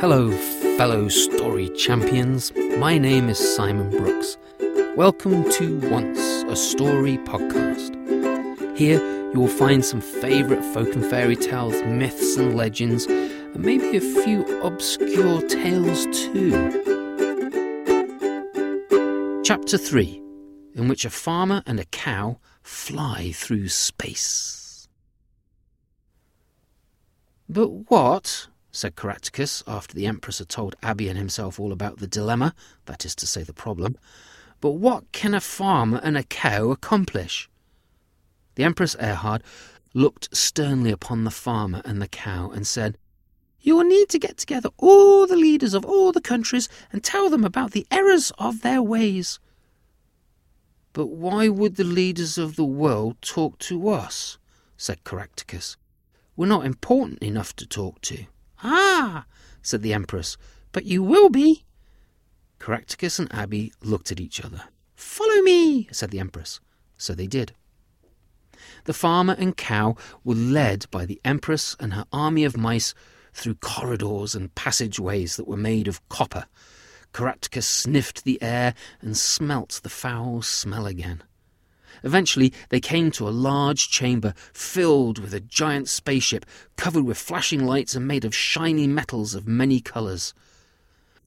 Hello, fellow story champions. My name is Simon Brooks. Welcome to Once a Story podcast. Here you will find some favourite folk and fairy tales, myths and legends, and maybe a few obscure tales too. Chapter 3 In which a farmer and a cow fly through space. But what, said Caractacus after the Empress had told Abby and himself all about the dilemma, that is to say, the problem, but what can a farmer and a cow accomplish? The Empress Erhard looked sternly upon the farmer and the cow and said, You will need to get together all the leaders of all the countries and tell them about the errors of their ways. But why would the leaders of the world talk to us? said Caractacus. We're not important enough to talk to. Ah, said the Empress, but you will be. Caractacus and Abby looked at each other. Follow me, said the Empress. So they did. The farmer and cow were led by the Empress and her army of mice through corridors and passageways that were made of copper. Caractacus sniffed the air and smelt the foul smell again. Eventually, they came to a large chamber filled with a giant spaceship covered with flashing lights and made of shiny metals of many colours.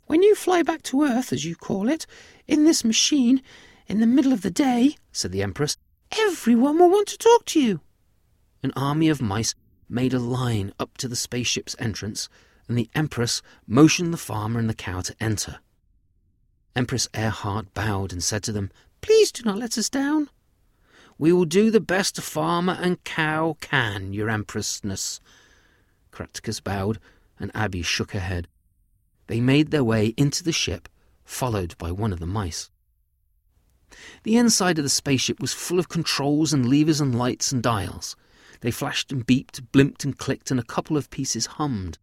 When you fly back to Earth, as you call it, in this machine, in the middle of the day, said the Empress, everyone will want to talk to you. An army of mice made a line up to the spaceship's entrance, and the Empress motioned the farmer and the cow to enter. Empress Earhart bowed and said to them, Please do not let us down. We will do the best a farmer and cow can, your empressness. Caractacus bowed, and Abby shook her head. They made their way into the ship, followed by one of the mice. The inside of the spaceship was full of controls and levers and lights and dials. They flashed and beeped, blimped and clicked, and a couple of pieces hummed.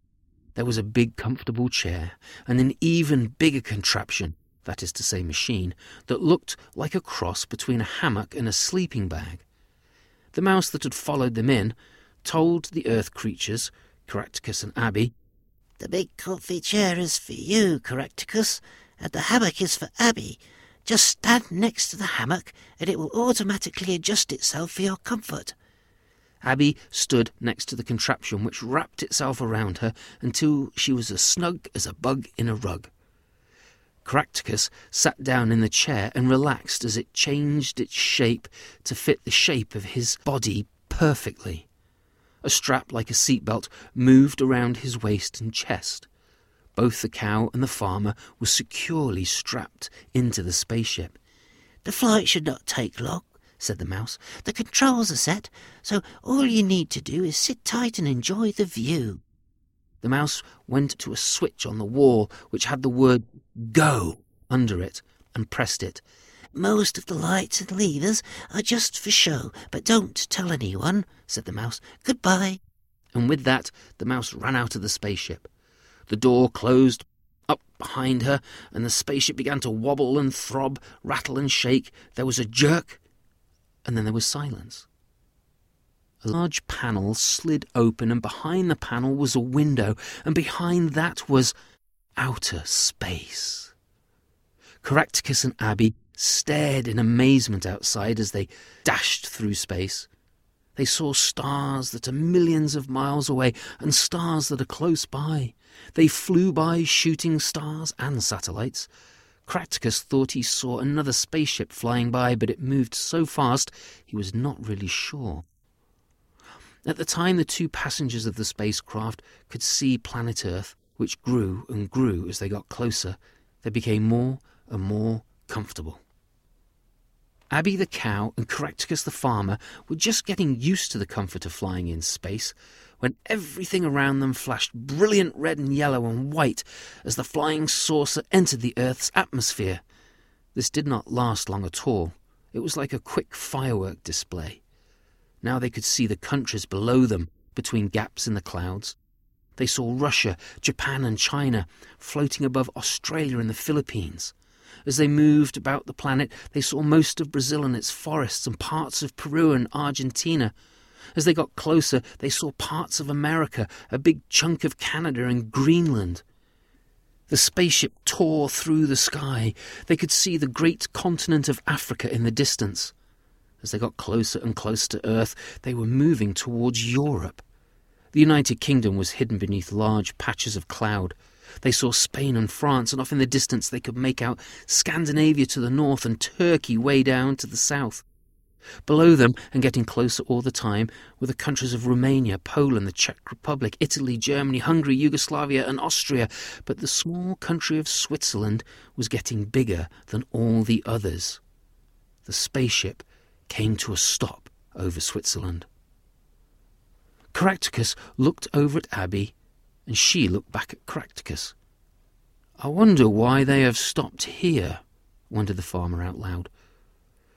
There was a big, comfortable chair, and an even bigger contraption that is to say machine, that looked like a cross between a hammock and a sleeping bag. The mouse that had followed them in told the earth creatures, Caractacus and Abby, The big comfy chair is for you, Caractacus, and the hammock is for Abby. Just stand next to the hammock, and it will automatically adjust itself for your comfort. Abby stood next to the contraption which wrapped itself around her until she was as snug as a bug in a rug. Caractacus sat down in the chair and relaxed as it changed its shape to fit the shape of his body perfectly. A strap like a seatbelt moved around his waist and chest. Both the cow and the farmer were securely strapped into the spaceship. The flight should not take long, said the mouse. The controls are set, so all you need to do is sit tight and enjoy the view. The mouse went to a switch on the wall which had the word Go under it and pressed it. Most of the lights and levers are just for show, but don't tell anyone, said the mouse. Goodbye. And with that, the mouse ran out of the spaceship. The door closed up behind her, and the spaceship began to wobble and throb, rattle and shake. There was a jerk, and then there was silence. A large panel slid open, and behind the panel was a window, and behind that was outer space. Caractacus and Abby stared in amazement outside as they dashed through space. They saw stars that are millions of miles away and stars that are close by. They flew by shooting stars and satellites. Caractacus thought he saw another spaceship flying by, but it moved so fast he was not really sure. At the time, the two passengers of the spacecraft could see planet Earth, which grew and grew as they got closer. They became more and more comfortable. Abby the cow and Caractacus the farmer were just getting used to the comfort of flying in space when everything around them flashed brilliant red and yellow and white as the flying saucer entered the Earth's atmosphere. This did not last long at all. It was like a quick firework display. Now they could see the countries below them between gaps in the clouds. They saw Russia, Japan, and China floating above Australia and the Philippines. As they moved about the planet, they saw most of Brazil and its forests and parts of Peru and Argentina. As they got closer, they saw parts of America, a big chunk of Canada and Greenland. The spaceship tore through the sky. They could see the great continent of Africa in the distance. As they got closer and closer to Earth, they were moving towards Europe. The United Kingdom was hidden beneath large patches of cloud. They saw Spain and France, and off in the distance they could make out Scandinavia to the north and Turkey way down to the south. Below them, and getting closer all the time, were the countries of Romania, Poland, the Czech Republic, Italy, Germany, Hungary, Yugoslavia, and Austria, but the small country of Switzerland was getting bigger than all the others. The spaceship came to a stop over Switzerland. Caractacus looked over at Abby, and she looked back at Caractacus. I wonder why they have stopped here, wondered the farmer out loud.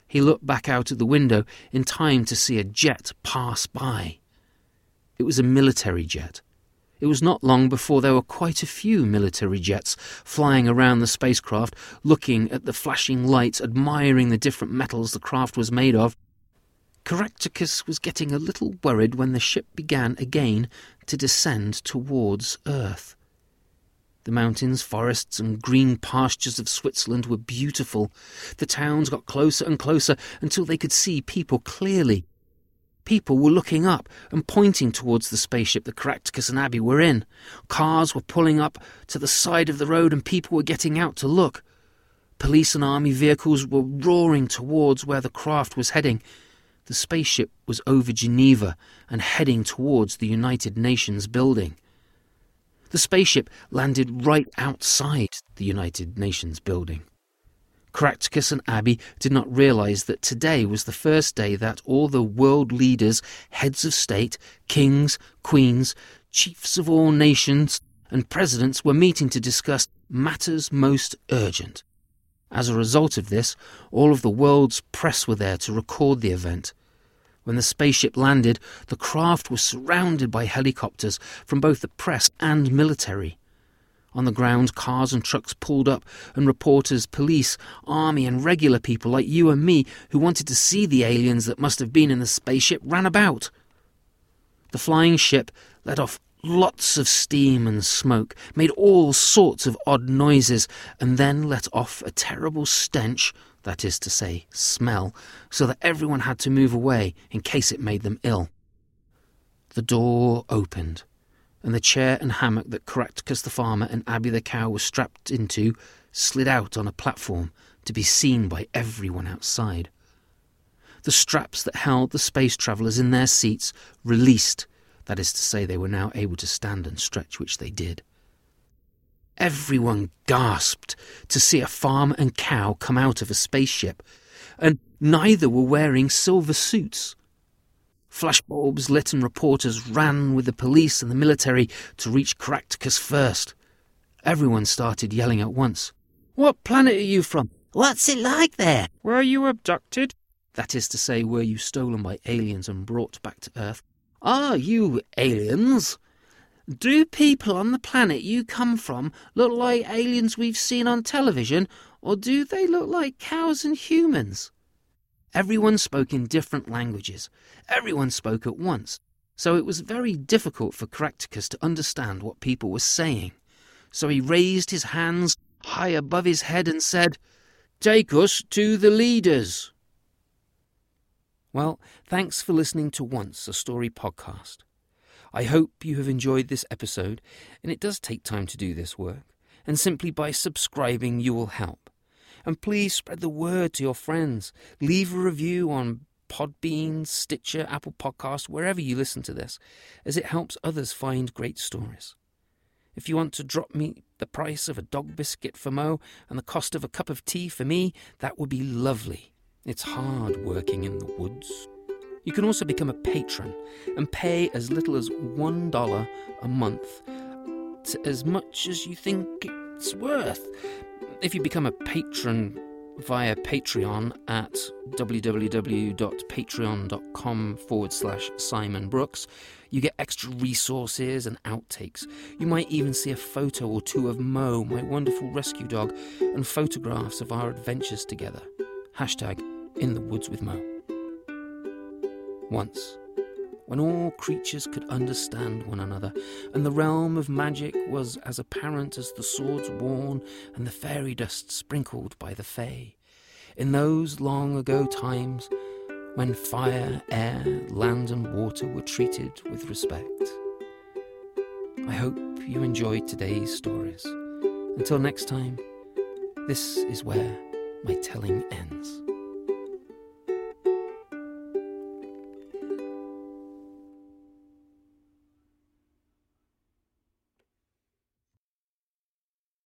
He looked back out at the window in time to see a jet pass by. It was a military jet. It was not long before there were quite a few military jets flying around the spacecraft, looking at the flashing lights, admiring the different metals the craft was made of. Caractacus was getting a little worried when the ship began again to descend towards Earth. The mountains, forests, and green pastures of Switzerland were beautiful. The towns got closer and closer until they could see people clearly. People were looking up and pointing towards the spaceship that Caractacus and Abby were in. Cars were pulling up to the side of the road and people were getting out to look. Police and army vehicles were roaring towards where the craft was heading. The spaceship was over Geneva and heading towards the United Nations building. The spaceship landed right outside the United Nations building. Caractacus and Abby did not realize that today was the first day that all the world leaders, heads of state, kings, queens, chiefs of all nations, and presidents were meeting to discuss matters most urgent. As a result of this, all of the world's press were there to record the event. When the spaceship landed, the craft was surrounded by helicopters from both the press and military. On the ground, cars and trucks pulled up, and reporters, police, army, and regular people like you and me who wanted to see the aliens that must have been in the spaceship ran about. The flying ship let off lots of steam and smoke, made all sorts of odd noises, and then let off a terrible stench that is to say, smell, so that everyone had to move away in case it made them ill. The door opened, and the chair and hammock that Caractacus the farmer and Abby the cow were strapped into slid out on a platform to be seen by everyone outside. The straps that held the space travellers in their seats released, that is to say, they were now able to stand and stretch, which they did. Everyone gasped to see a farm and cow come out of a spaceship, and neither were wearing silver suits. Flashbulbs lit and reporters ran with the police and the military to reach Caractacus first. Everyone started yelling at once. What planet are you from? What's it like there? Were you abducted? That is to say, were you stolen by aliens and brought back to Earth? Are you aliens? Do people on the planet you come from look like aliens we've seen on television, or do they look like cows and humans? Everyone spoke in different languages. Everyone spoke at once, so it was very difficult for Caractacus to understand what people were saying. So he raised his hands high above his head and said, Take us to the leaders. Well, thanks for listening to Once, a Story podcast. I hope you have enjoyed this episode, and it does take time to do this work, and simply by subscribing you will help. And please spread the word to your friends. Leave a review on Podbean, Stitcher, Apple Podcast, wherever you listen to this, as it helps others find great stories. If you want to drop me the price of a dog biscuit for Mo and the cost of a cup of tea for me, that would be lovely. It's hard working in the woods. You can also become a patron and pay as little as $1 a month as much as you think it's worth. If you become a patron via Patreon at www.patreon.com forward slash Simon Brooks, you get extra resources and outtakes. You might even see a photo or two of Mo, my wonderful rescue dog, and photographs of our adventures together. Hashtag in the woods with Mo. Once, when all creatures could understand one another, and the realm of magic was as apparent as the swords worn and the fairy dust sprinkled by the Fae. In those long ago times, when fire, air, land, and water were treated with respect. I hope you enjoyed today's stories. Until next time, this is where my telling ends.